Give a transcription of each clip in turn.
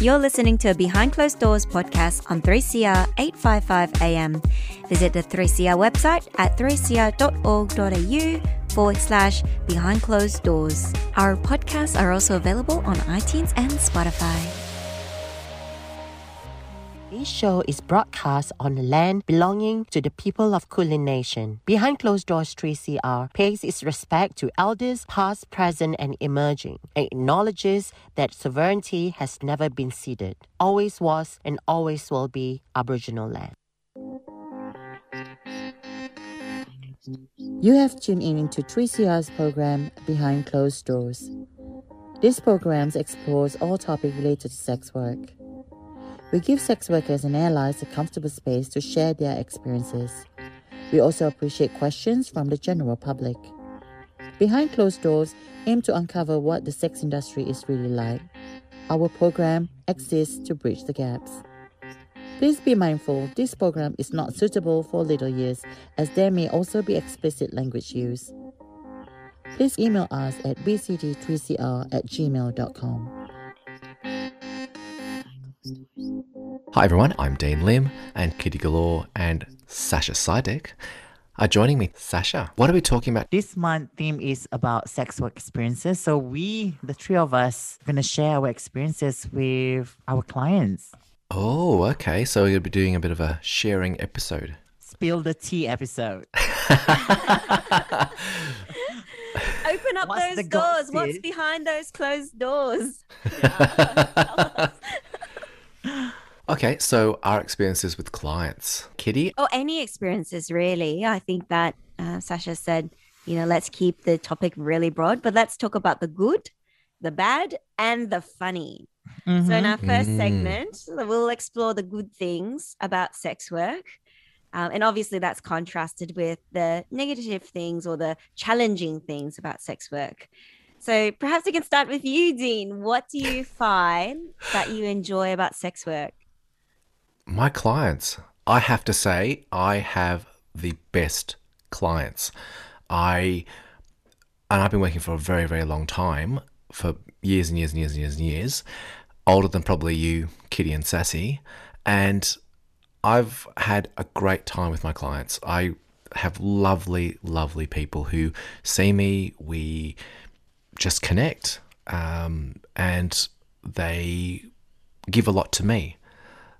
You're listening to a Behind Closed Doors podcast on 3CR 855 AM. Visit the 3CR website at 3cr.org.au forward slash behind closed doors. Our podcasts are also available on iTunes and Spotify. This show is broadcast on land belonging to the people of Kulin Nation. Behind Closed Doors 3CR pays its respect to elders past, present, and emerging, and acknowledges that sovereignty has never been ceded, always was, and always will be Aboriginal land. You have tuned in to 3CR's program Behind Closed Doors. This program explores all topics related to sex work. We give sex workers and allies a comfortable space to share their experiences. We also appreciate questions from the general public. Behind Closed Doors aim to uncover what the sex industry is really like. Our program exists to bridge the gaps. Please be mindful this program is not suitable for little ears as there may also be explicit language use. Please email us at bcd3cr at gmail.com. Hi everyone, I'm Dean Lim, and Kitty Galore and Sasha Sidek are joining me. Sasha, what are we talking about? This month theme is about sex work experiences. So we, the three of us, are gonna share our experiences with our clients. Oh, okay. So we're gonna be doing a bit of a sharing episode. Spill the tea episode. Open up What's those doors. What's behind those closed doors? Okay, so our experiences with clients. Kitty, or any experiences really i think that uh, sasha said you know let's keep the topic really broad but let's talk about the good the bad and the funny so in Mhm. our first Mm. segment we'll explore the good things about sex work um, and obviously that's contrasted with the negative things or the challenging things about sex work so perhaps we can start with you dean what do you find that you enjoy about sex work my clients. I have to say, I have the best clients. I and I've been working for a very, very long time, for years and years and years and years and years, older than probably you, Kitty and Sassy, and I've had a great time with my clients. I have lovely, lovely people who see me. We just connect, um, and they give a lot to me.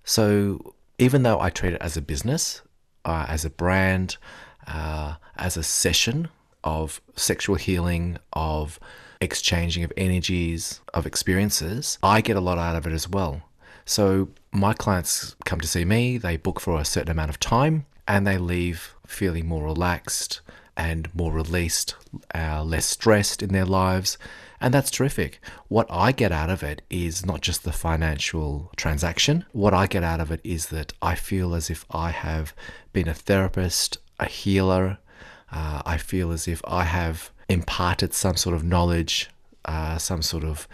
So even though I treat it as a business, uh, as a brand, uh, as a session of sexual healing, of exchanging of energies, of experiences, I get a lot out of it as well. So my clients come to see me, they book for a certain amount of time, and they leave feeling more relaxed and more released, uh, less stressed in their lives. And that's terrific. What I get out of it is not just the financial transaction. What I get out of it is that I feel as if I have been a therapist, a healer. Uh, I feel as if I have imparted some sort of knowledge, uh, some sort of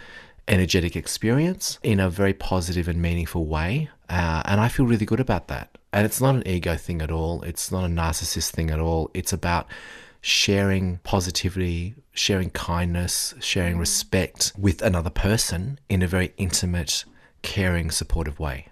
energetic experience in a very positive and meaningful way. Uh, and I feel really good about that. And it's not an ego thing at all. It's not a narcissist thing at all. It's about sharing positivity, sharing kindness, sharing respect with another person in a very intimate, caring, supportive way.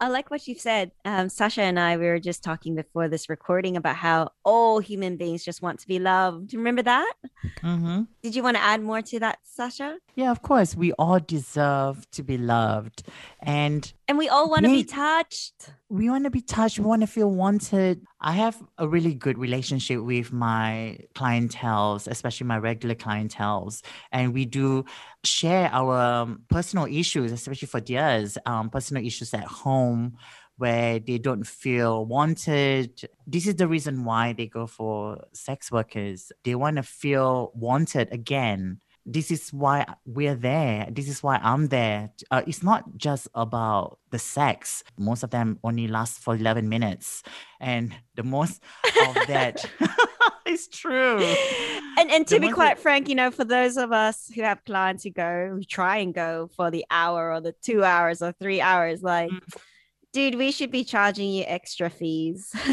I like what you've said. Um, Sasha and I, we were just talking before this recording about how all human beings just want to be loved. Remember that? Mhm. Did you want to add more to that, Sasha? Yeah, of course. We all deserve to be loved. And And we all want to be touched. we want to be touched. We want to feel wanted. I have a really good relationship with my clientels, especially my regular clientels, and we do share our um, personal issues, especially for theirs, um, personal issues at home where they don't feel wanted. This is the reason why they go for sex workers. They want to feel wanted again this is why we're there. This is why I'm there. Uh, it's not just about the sex. Most of them only last for 11 minutes. And the most of that is true. And and to The be quite that- frank, you know, for those of us who have clients who go, who try and go for the hour or the two hours or three hours, like, Mm. dude, we should be charging you extra fees.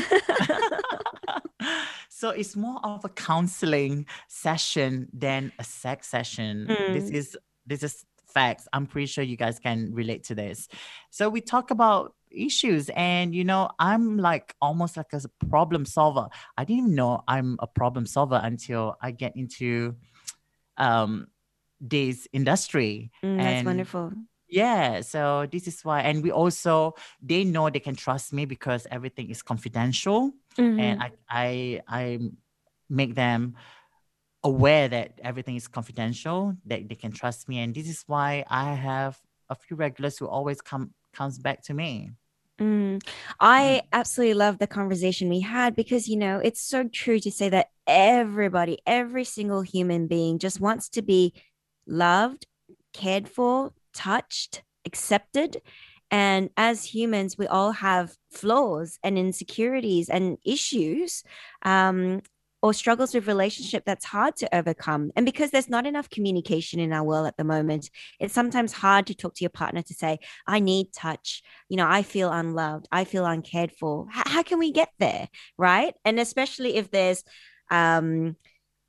so it's more of a counseling session than a sex session. This Mm. is this is facts. I'm pretty sure you guys can relate to this. So we talk about issues and you know i'm like almost like a problem solver i didn't even know i'm a problem solver until i get into um this industry Mm, that's wonderful. Yeah so this is why and we also they know they can trust me because everything is confidential Mhm. and I, I I make them aware that everything is confidential, that they can trust me, and this is why I have a few regulars who always come comes back to me. Mm. I absolutely love the conversation we had because, you know, it's so true to say that everybody, every single human being just wants to be loved, cared for, touched, accepted. And as humans, we all have flaws and insecurities and issues. Um, or struggles with relationship that's hard to overcome. And because there's not enough communication in our world at the moment, it's sometimes hard to talk to your partner to say, I need touch you know, I feel unloved, I feel uncared for. H- how can we get there? Right. And especially if there's um,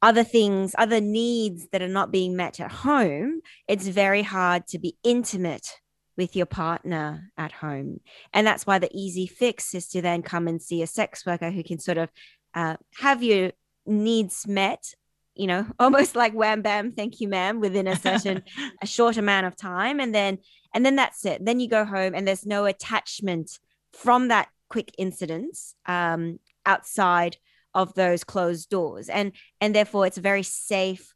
other things, other needs that are not being met at home, it's very hard to be intimate with your partner at home. And that's why the easy fix is to then come and see a sex worker who can sort of uh, have your needs met. You know, almost like wham bam, thank you, ma'am, within a certain a short amount of time, and then and then that's it then you go home and there's no attachment from that quick incidents um, outside of those closed doors. And and therefore it's a very safe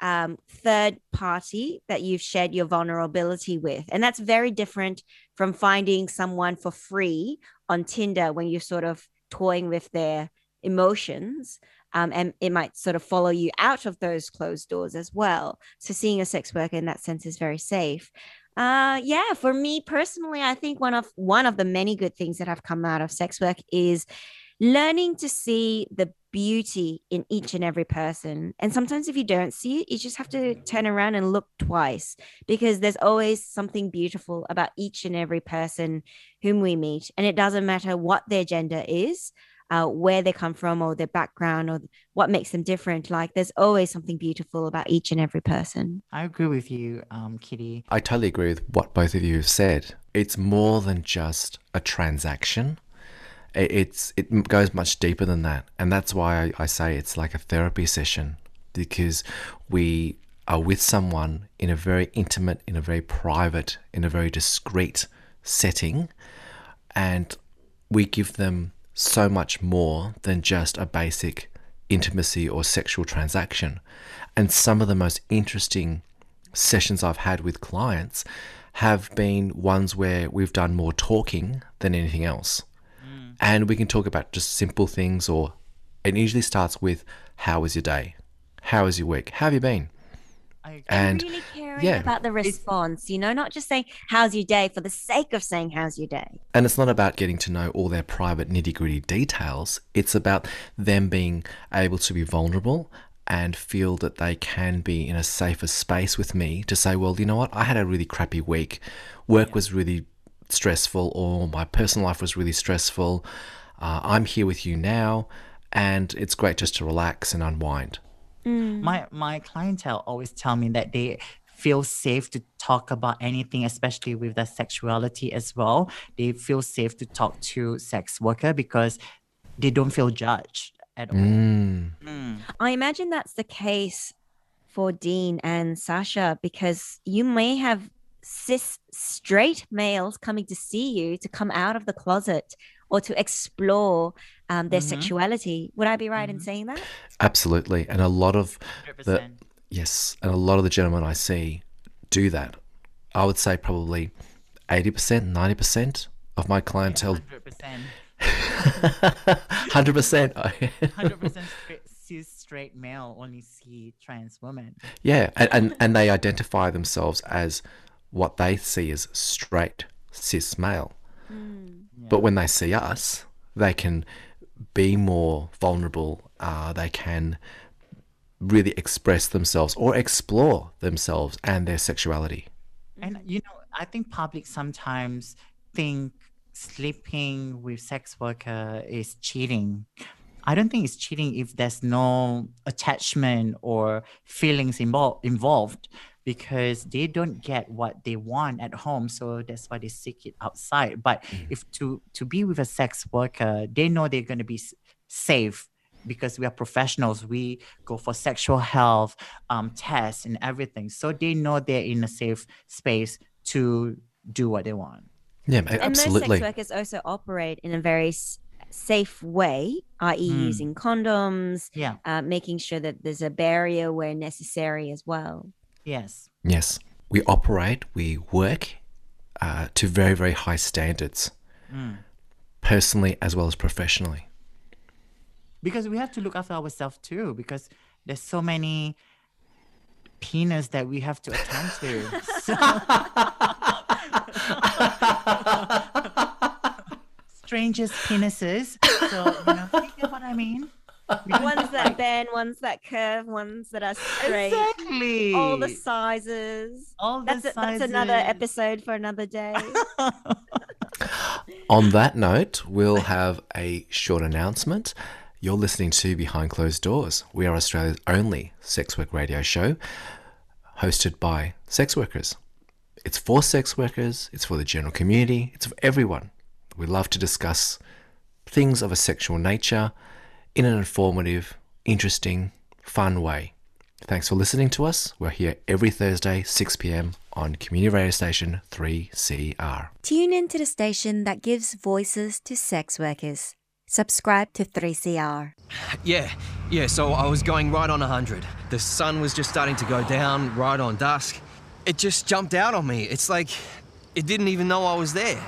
um, third party that you've shared your vulnerability with. And that's very different from finding someone for free on tinder when you're sort of toying with their emotions um, and it might sort of follow you out of those closed doors as well. So seeing a sex worker in that sense is very safe. Uh, yeah, for me personally, I think one of one of the many good things that have come out of sex work is learning to see the beauty in each and every person. And sometimes if you don't see it, you just have to turn around and look twice because there's always something beautiful about each and every person whom we meet. And it doesn't matter what their gender is. Uh, where they come from or their background or what makes them different like there's always something beautiful about each and every person I agree with you, um, Kitty. I totally agree with what both of you have said. It's more than just a transaction. It's it goes much deeper than that, and that's why I, I say it's like a therapy session because we are with someone in a very intimate, in a very private, in a very discreet setting, and we give them so much more than just a basic intimacy or sexual transaction. And some of the most interesting sessions I've had with clients have been ones where we've done more talking than anything else. And we can talk about just simple things, or it usually starts with, How was your day? How was your week? How have you been? I, And really caring yeah. about the response, you know, not just saying, How's your day for the sake of saying, How's your day? And it's not about getting to know all their private nitty gritty details. It's about them being able to be vulnerable and feel that they can be in a safer space with me to say, well, you know what, I had a really crappy week. Work was really stressful, or my personal life was really stressful. Uh, I'm here with you now, and it's great just to relax and unwind. my my clientele always tell me that they feel safe to talk about anything especially with their sexuality as well they feel safe to talk to sex worker because they don't feel judged at all Mm. Mm. I imagine that's the case for Dean and Sasha because you may have cis straight males coming to see you to come out of the closet or to explore um, their Mhm. sexuality. Would I be right in Mhm. saying that? Absolutely. And a lot of 100%. Yes, and a lot of the gentlemen I see do that. I would say probably 80%, 90% of my clientele, 100%. 100%. 100% straight, cis straight male only see trans women. yeah, and, and, and they identify themselves as what they see as straight cis male. But when they see us, they can be more vulnerable. Uh, they can really express themselves or explore themselves and their sexuality. And you know, I think public sometimes think sleeping with sex worker is cheating. I don't think it's cheating if there's no attachment or feelings involved involved. Because they don't get what they want at home so that's why they seek it outside but Mm. if to to be with a sex worker they know they're going to be safe because we are professionals we go for sexual health um, tests and everything so they know they're in a safe space to do what they want Yeah, And absolutely. most sex workers also operate in a very safe way, i.e., Mm. using condoms, yeah uh, making sure that there's a barrier where necessary as well. Yes. Yes, we operate, we work uh, to very, very high standards, Mm. personally as well as professionally. because we have to look after ourselves too because there's so many penis that we have to attend to. Strangest penises. So you know you get what i mean Ones that bend, ones that curve, ones that are straight, exactly all the sizes. all the That's, a, that's another episode for another day. On that note, we'll have a short announcement. You're listening to Behind Closed Doors. We are Australia's only sex work radio show hosted by sex workers. It's for sex workers, it's for the general community, it's for everyone. We love to discuss things of a sexual nature in an informative, interesting, fun way. Thanks for listening to us. We're here every Thursday, 6 p.m. on community radio station 3CR. Tune in to the station that gives voices to sex workers. Subscribe to 3CR. Yeah, yeah, so I was going right on 100. The sun was just starting to go down, right on dusk. It just jumped out on me. It's like it didn't even know I was there.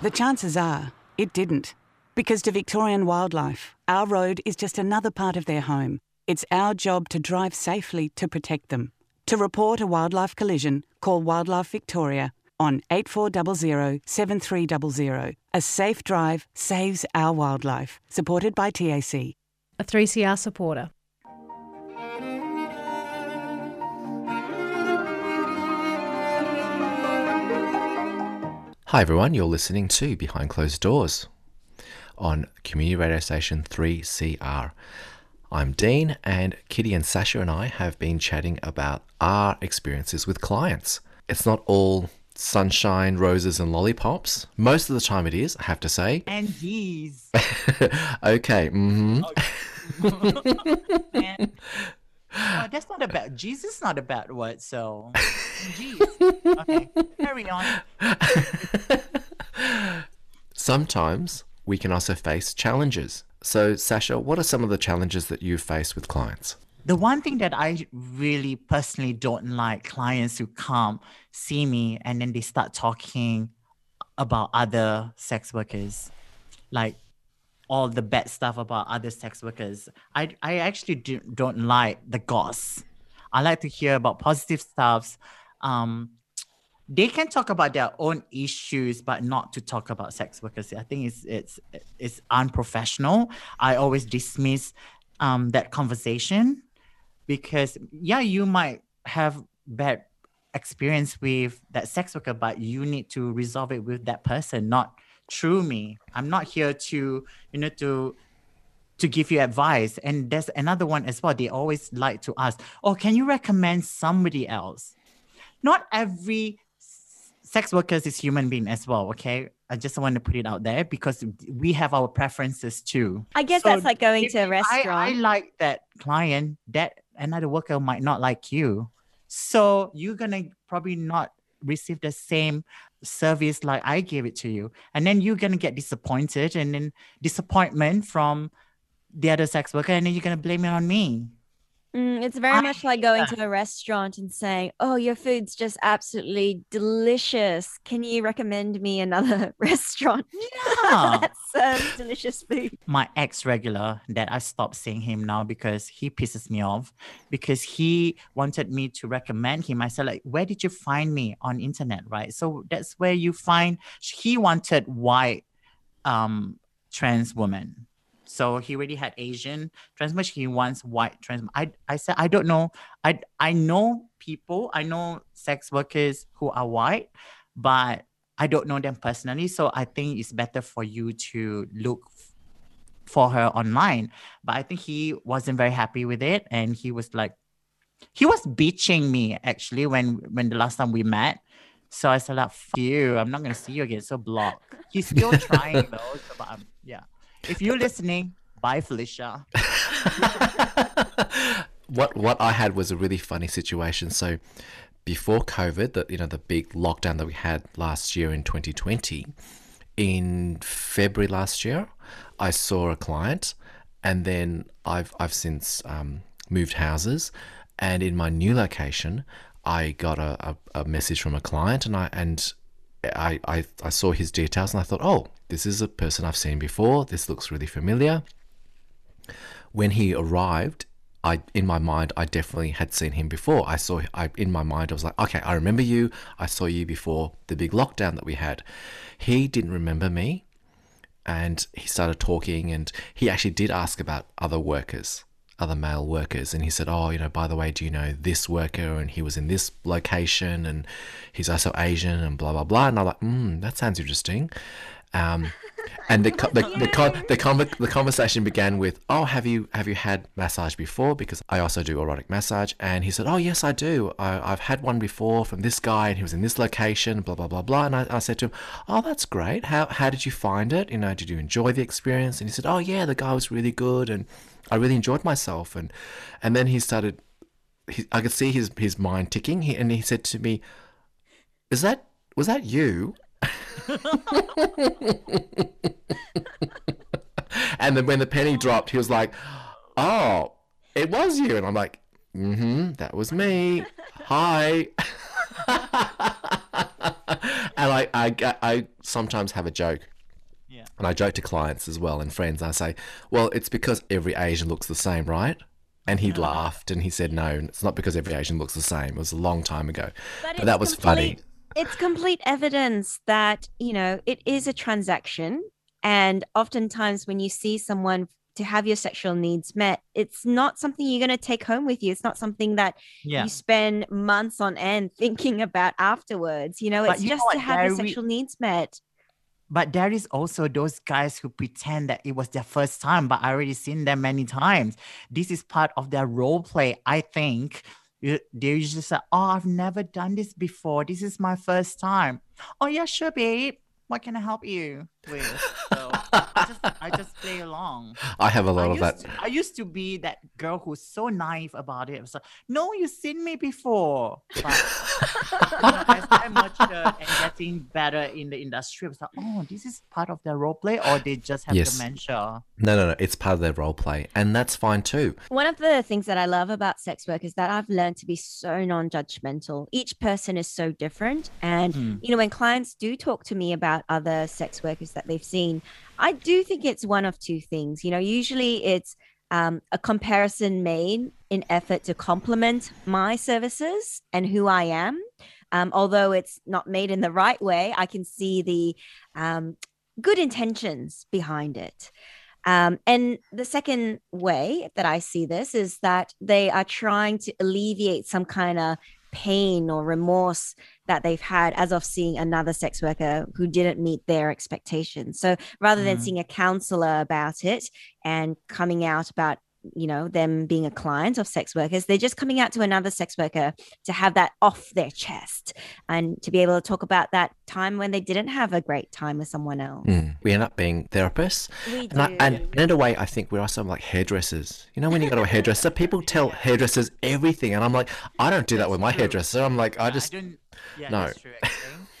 The chances are it didn't. Because to Victorian wildlife, our road is just another part of their home. It's our job to drive safely to protect them. To report a wildlife collision, call Wildlife Victoria on 8400 7300. A safe drive saves our wildlife. Supported by TAC. a 3CR supporter. Hi everyone, you're listening to Behind Closed Doors on community radio station 3CR. I'm Dean, and Kitty and Sasha and I have been chatting about our experiences with clients. It's not all sunshine, roses, and lollipops. Most of the time it is, I have to say. and geez okay, hmm man. Oh, that's not about jesus not about what. so geez okay carry on sometimes we can also face challenges. So, Sasha, what are some of the challenges that you face with clients? The one thing that I really personally don't like clients who come see me and then they start talking about other sex workers, like all the bad stuff about other sex workers. I I actually do, don't like the goss. I like to hear about positive stuffs. Um, they can talk about their own issues, but not to talk about sex workers. I think it's it's it's unprofessional. I always dismiss um, that conversation because yeah, you might have bad experience with that sex worker, but you need to resolve it with that person, not through me. I'm not here to you know to to give you advice. And there's another one as well. They always like to ask, "Oh, can you recommend somebody else?" Not every sex workers is human being as well. Okay, I just want to put it out there because we have our preferences too. I guess So that's like going to a restaurant. I, like that client, that another worker might not like you. So you're gonna probably not receive the same service like I gave it to you. And then you're gonna get disappointed and then disappointment from the other sex worker, and then you're gonna blame it on me. Mm, it's very I much like going that. to a restaurant and saying, "Oh, your food's just absolutely delicious. Can you recommend me another restaurant Yeah. that serves delicious food?" my ex regular that I stopped seeing him now because he pisses me off because he wanted me to recommend him. I said like, where did you find me on internet, right? So that's where you find. He wanted white, um, trans woman. So he already had Asian trans, but he wants white trans. I I said I don't know. I I know people. I know sex workers who are white, but I don't know them personally. So I think it's better for you to look for her online. But I think he wasn't very happy with it. And he was like, he was bitching me actually when when the last time we met. So I said, like, Fuck you, I'm not gonna see you again. So block. He's still trying though. So, but um, yeah. If you're listening, bye Felicia. what what I had was a really funny situation. So before COVID, that you know the big lockdown that we had last year in 2020, in February last year, I saw a client, and then I've I've since um, moved houses, and in my new location, I got a, a, a message from a client, and I and I, I I saw his details, and I thought, oh, this is a person I've seen before. This looks really familiar. When he arrived, I in my mind I definitely had seen him before. I saw I in my mind I was like, okay, I remember you. I saw you before the big lockdown that we had. He didn't remember me and he started talking and he actually did ask about other workers, other male workers and he said, "Oh, you know, by the way, do you know this worker and he was in this location and he's also Asian and blah blah blah." And I'm like, "Hmm, that sounds interesting." Um, and the the the, the, the, conver- the conversation began with, "Oh, have you have you had massage before?" Because I also do erotic massage, and he said, "Oh, yes, I do. I, have had one before from this guy, and he was in this location, blah blah blah blah." And I, I said to him, "Oh, that's great. How how did you find it? You know, did you enjoy the experience?" And he said, "Oh, yeah, the guy was really good, and I really enjoyed myself." And and then he started. He, I could see his his mind ticking, he, and he said to me, "Is that was that you?" and then when the penny dropped, he was like, "Oh, it was you," and I'm like, "Mm-hmm, that was me. Hi." and I, I, I sometimes have a joke. Yeah. And I joke to clients as well and friends. I say, "Well, it's because every Asian looks the same, right?" And he laughed and he said, "No, it's not because every Asian looks the same. It was a long time ago." But, But that was funny. It's complete evidence that, you know, it is a transaction. And oftentimes when you see someone to have your sexual needs met, it's not something you're going to take home with you. It's not something that Yeah. you spend months on end thinking about afterwards. You know, But it's you know just to have your Gary, we- sexual needs met. But there is also those guys who pretend that it was their first time, but I already seen them many times. This is part of their role play, I think. They usually say, "Oh, I've never done this before. This is my first time." Oh yeah, sure, babe. What can I help you with? So I just, I just play along. I have a lot I of that. to, I used to be that girl who's so naive about it. I was like, no, you've seen me before. But you know, as I mature and getting better in the industry, I was like, oh, this is part of their role play, or they just have Yes. dementia. No, no, no. It's part of their role play, and that's fine too. One of the things that I love about sex work is that I've learned to be so non judgmental. Each person is so different. And, Mm. you know, when clients do talk to me about other sex workers that they've seen, I do think it's one of two things. You know, usually it's um, a comparison made in effort to complement my services and who I am. Um, although it's not made in the right way, I can see the um, good intentions behind it. Um, and the second way that I see this is that they are trying to alleviate some kind of pain or remorse that they've had as of seeing another sex worker who didn't meet their expectations. So rather than Mhm. seeing a counselor about it and coming out about you know them being a client of sex workers they're just coming out to another sex worker to have that off their chest and to be able to talk about that time when they didn't have a great time with someone else Mm. We end up being therapists. we And, I, and in a way, I think we're also like hairdressers. You know, when you go to a hairdresser, people tell hairdressers everything. And I'm like, I don't do that with my true. hairdresser. I'm like, I just, don't. Yeah, no.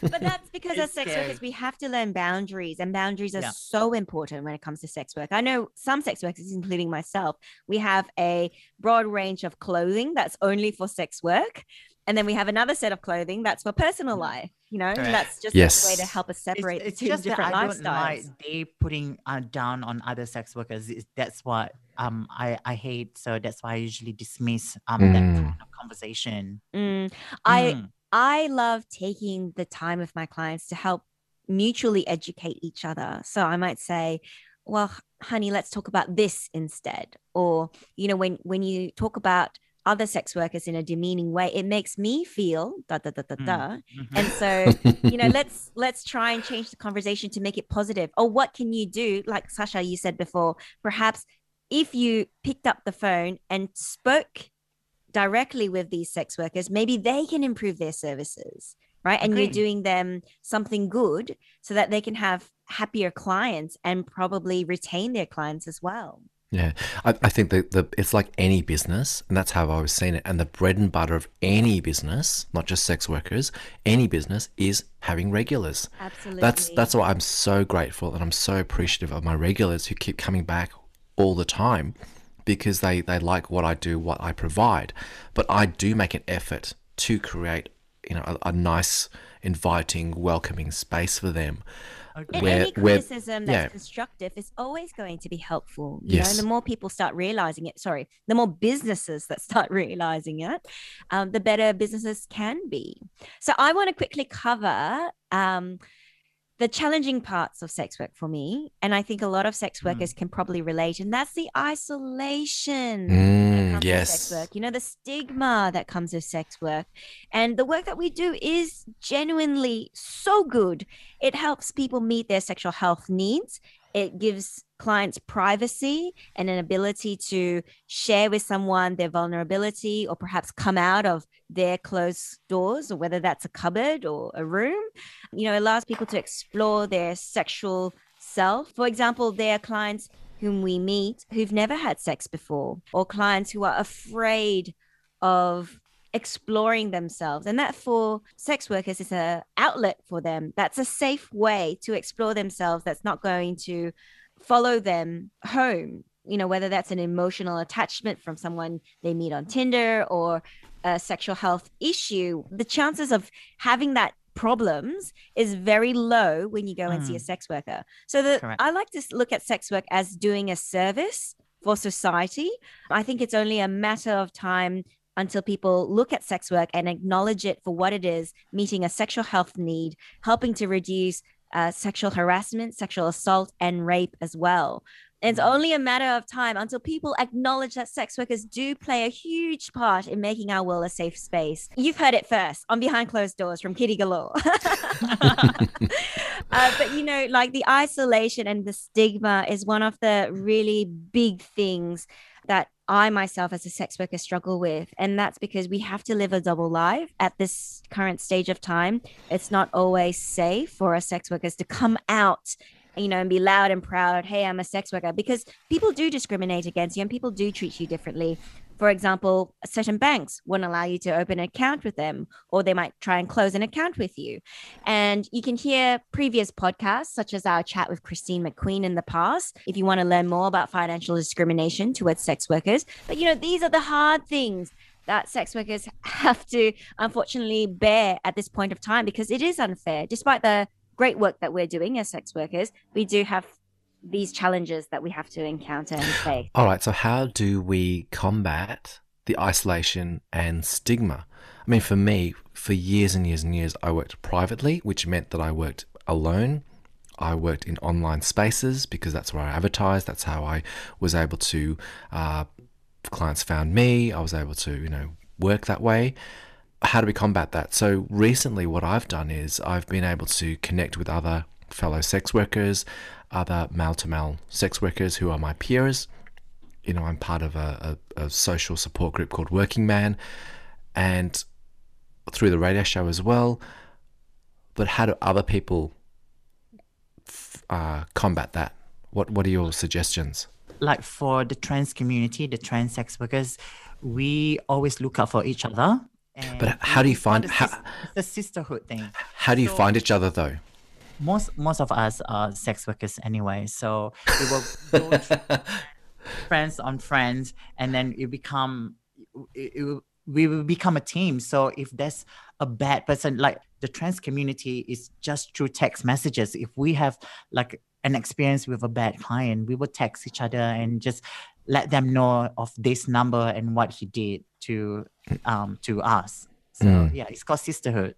That's true. Actually. but that's because as sex scary. workers we have to learn boundaries and boundaries are Yeah. so important when it comes to sex work i know some sex workers including myself we have a broad range of clothing that's only for sex work and then we have another set of clothing that's for personal life you know and Correct. that's just Yes. a way to help us separate it's the two just that different I lifestyles don't like they putting uh, down on other sex workers. That's what um I, I hate. So that's why I usually dismiss um that Mm. kind of conversation. Mm, i Mm. I love taking the time with my clients to help mutually educate each other. So I might say, well, honey, let's talk about this instead. Or, you know, when when you talk about other sex workers in a demeaning way, it makes me feel da da da da Mm. da. Mhm. And so, you know, let's let's try and change the conversation to make it positive. Or what can you do? Like Sasha, you said before, perhaps if you picked up the phone and spoke directly with these sex workers, maybe they can improve their services, right? And you're doing them something good so that they can have happier clients and probably retain their clients as well. Yeah, I, I think that the it's like any business, and that's how I've always seen it. And the bread and butter of any business, not just sex workers, any business is having regulars. Absolutely. That's that's why I'm so grateful and I'm so appreciative of my regulars who keep coming back all the time because they they like what I do, what I provide. But I do make an effort to create, you know, a, a nice, inviting, welcoming space for them. And where- any where- criticism that's yeah. constructive is always going to be helpful. You Yes. know, the more people start realizing it, sorry, the more businesses that start realizing it, um, the better businesses can be. So I want to quickly cover um, the challenging parts of sex work for me. And I think a lot of sex workers can probably relate, and that's the isolation. that Mm, yes. sex work, you know, the stigma that comes with sex work. And the work that we do is genuinely so good. It helps people meet their sexual health needs. It gives clients privacy and an ability to share with someone their vulnerability or perhaps come out of their closed doors, or whether that's a cupboard or a room. You know, allows people to explore their sexual self. For example, there are clients whom we meet who've never had sex before, or clients who are afraid of exploring themselves and that for sex workers is a outlet for them that's a safe way to explore themselves that's not going to follow them home you know whether that's an emotional attachment from someone they meet on tinder or a sexual health issue the chances of having that problems is very low when you go and see a Mm. sex worker. So the, i like to look at sex work as doing a service for society. I think it's only a matter of time until people look at sex work and acknowledge it for what it is meeting a sexual health need helping to reduce uh, sexual harassment sexual assault and rape as well it's only a matter of time until people acknowledge that sex workers do play a huge part in making our world a safe space. You've heard it first on Behind Closed Doors from Kitty Galore. uh, but you know, like the isolation and the stigma is one of the really big things that I myself as a sex worker struggle with. And that's because we have to live a double life at this current stage of time. It's not always safe for us sex workers to come out you know, and be loud and proud. Hey, I'm a sex worker because people do discriminate against you and people do treat you differently. For example, certain banks won't allow you to open an account with them, or they might try and close an account with you. And you can hear previous podcasts, such as our chat with Christine McQueen in the past, if you want to learn more about financial discrimination towards sex workers. But, you know, these are the hard things that sex workers have to unfortunately bear at this point of time because it is unfair. Despite the great work that we're doing as sex workers, we do have these challenges that we have to encounter and face. All right, so how do we combat the isolation and stigma? I mean, for me, for years and years and years, I worked privately, which meant that I worked alone. I worked in online spaces because that's where I advertised. That's how I was able to, uh, clients found me. I was able to, you know, work that way. How do we combat that? So recently, what I've done is I've been able to connect with other fellow sex workers, other male to male sex workers who are my peers you know, I'm part of a, a, a social support group called Working Man, and through the radio show as well. But how do other people f- uh, combat that? What What are your suggestions? like for the trans community, the trans sex workers, we always look out for each other. But how do you find- how- it's a sisterhood thing. How do you So- find each other though? Most most of us are sex workers anyway, so we will go friends on friends, and then it become it, it we will become a team. So if there's a bad person, like the trans community is just through text messages. If we have like an experience with a bad client, we will text each other and just let them know of this number and what he did to um to us. So Mm. yeah, it's called sisterhood.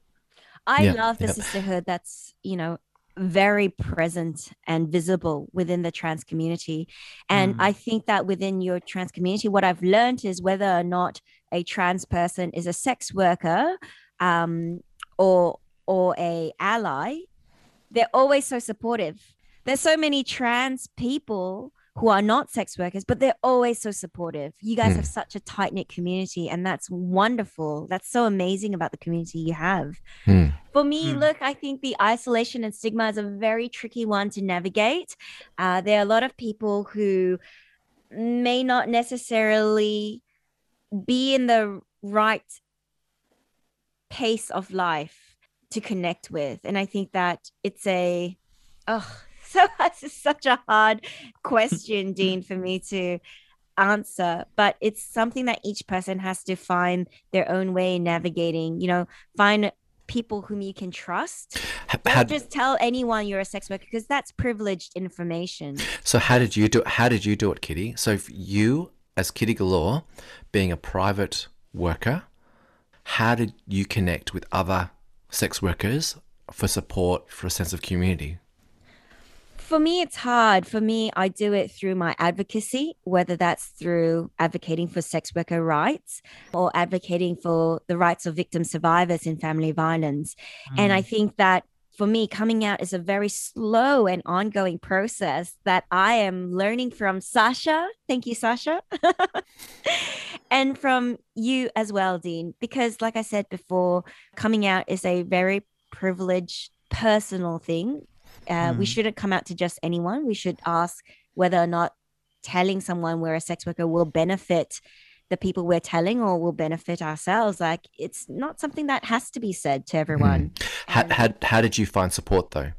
I Yeah, love the yep. sisterhood that's, you know, very present and visible within the trans community. And Mm. I think that within your trans community, what I've learned is whether or not a trans person is a sex worker um, or or a ally, they're always so supportive. There's so many trans people who are not sex workers, but they're always so supportive. You guys Mm. have such a tight knit community, and that's wonderful. That's so amazing about the community you have. Hmm. For me, Hmm. look, I think the isolation and stigma is a very tricky one to navigate. Uh, there are a lot of people who may not necessarily be in the right pace of life to connect with. And I think that it's a, oh, so this is such a hard question, Dean, for me to answer, but it's something that each person has to find their own way in navigating, you know, find people whom you can trust. Don't just tell anyone you're a sex worker because that's privileged information. so how did you do? it? How did you do it, Kitty? So if you, as Kitty Galore, being a private worker, how did you connect with other sex workers for support, for a sense of community? For me, it's hard. For me, I do it through my advocacy, whether that's through advocating for sex worker rights or advocating for the rights of victim survivors in family violence. And I mm. think that for me, coming out is a very slow and ongoing process that I am learning from Sasha. Thank you, Sasha. and from you as well, Dean, because like I said before, coming out is a very privileged personal thing. Uh, We Mm. shouldn't come out to just anyone. We should ask whether or not telling someone we're a sex worker will benefit the people we're telling or will benefit ourselves. Like it's not something that has to be said to everyone. How, And- how, how did you find support though?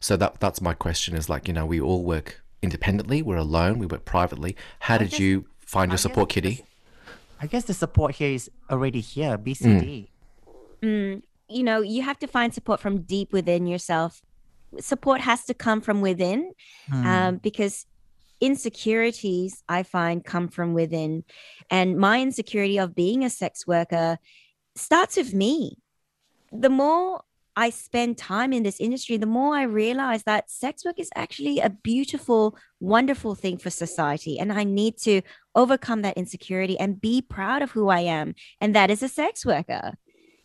So that that's my question is like, you know, we all work independently, we're alone, we work privately. How did guess- you find your I support, the Kitty? I guess the support here is already here, BCD. Mm, you know, you have to find support from deep within yourself. Support has to come from within Hmm. um, because insecurities I find come from within. And my insecurity of being a sex worker starts with me. The more I spend time in this industry, the more I realize that sex work is actually a beautiful, wonderful thing for society. And I need to overcome that insecurity and be proud of who I am. And that is a sex worker.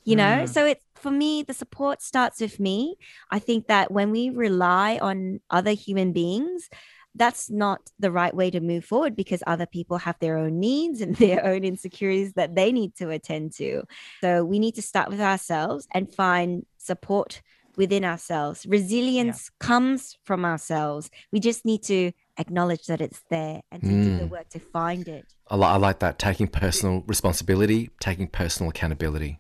You know, Mm. so it's for me, the support starts with me. I think that when we rely on other human beings, that's not the right way to move forward because other people have their own needs and their own insecurities that they need to attend to. So we need to start with ourselves and find support within ourselves. Resilience comes from ourselves. We just need to acknowledge that it's there and to do the Mm. work to find it. I, li- I like that taking personal responsibility, taking personal accountability.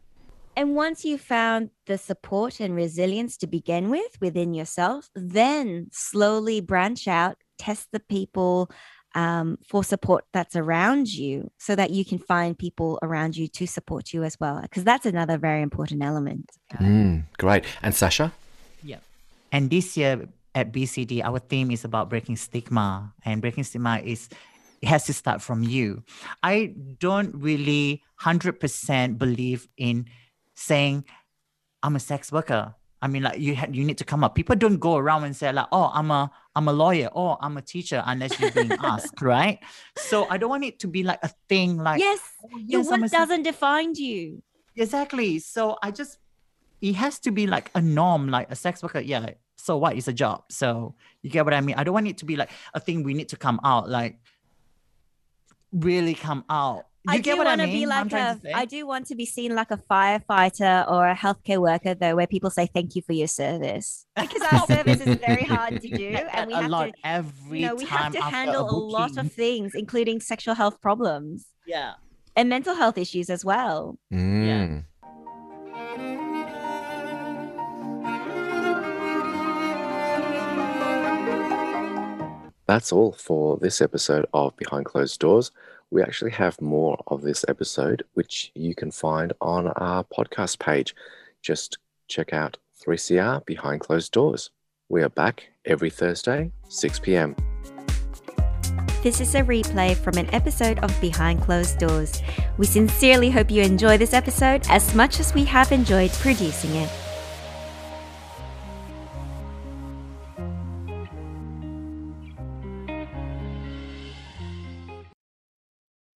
And once you've found the support and resilience to begin with within yourself, then slowly branch out, test the people um, for support that's around you so that you can find people around you to support you as well. Because that's another very important element. Mm, great. And Sasha? Yeah. And this year at BCD, our theme is about breaking stigma, and breaking stigma is it has to start from you. I don't really hundred percent believe in saying I'm a sex worker. I mean, like you had, you need to come up. People don't go around and say like, "Oh, I'm a I'm a lawyer," or "I'm a teacher," unless you're being asked, right? So I don't want it to be like a thing like, yes, "Oh, your yes, I'm work doesn't define you. Exactly. So I just it has to be like a norm, like a sex worker. Yeah. So what is a job? So you get what I mean? I don't want it to be like a thing we need to come out, like really come out. You I get do what I want to mean? be what I'm like trying a. to say? I do want to be seen like a firefighter or a healthcare worker, though, where people say thank you for your service because our service is very hard to do, and we a have lot to. every You know, we have to handle a lot of things, including sexual health problems yeah. and mental health issues as well. Mm. That's all for this episode of Behind Closed Doors. We actually have more of this episode, which you can find on our podcast page. Just check out 3CR Behind Closed Doors. We are back every Thursday, 6 p.m. This is a replay from an episode of Behind Closed Doors. We sincerely hope you enjoy this episode as much as we have enjoyed producing it.